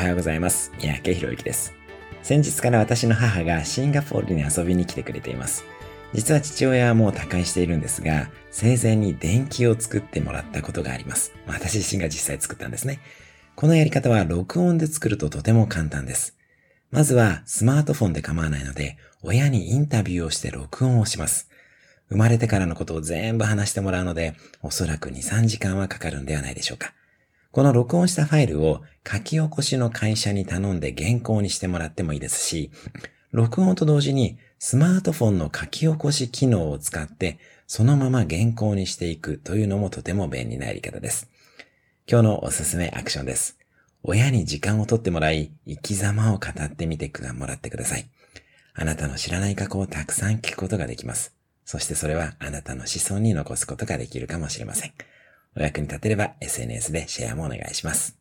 はようございます。三宅博之です。先日から私の母がシンガポールに遊びに来てくれています。実は父親はもう他界しているんですが、生前に電気を作ってもらったことがあります。私自身が実際作ったんですね。このやり方は録音で作るととても簡単です。まずはスマートフォンで構わないので、親にインタビューをして録音をします。生まれてからのことを全部話してもらうので、おそらく2、3時間はかかるんではないでしょうか。この録音したファイルを書き起こしの会社に頼んで原稿にしてもらってもいいですし、録音と同時にスマートフォンの書き起こし機能を使ってそのまま原稿にしていくというのもとても便利なやり方です。今日のおすすめアクションです。親に時間をとってもらい、生き様を語ってみてくだもらってください。あなたの知らない過去をたくさん聞くことができます。そしてそれはあなたの子孫に残すことができるかもしれません。お役に立てれば SNS でシェアもお願いします。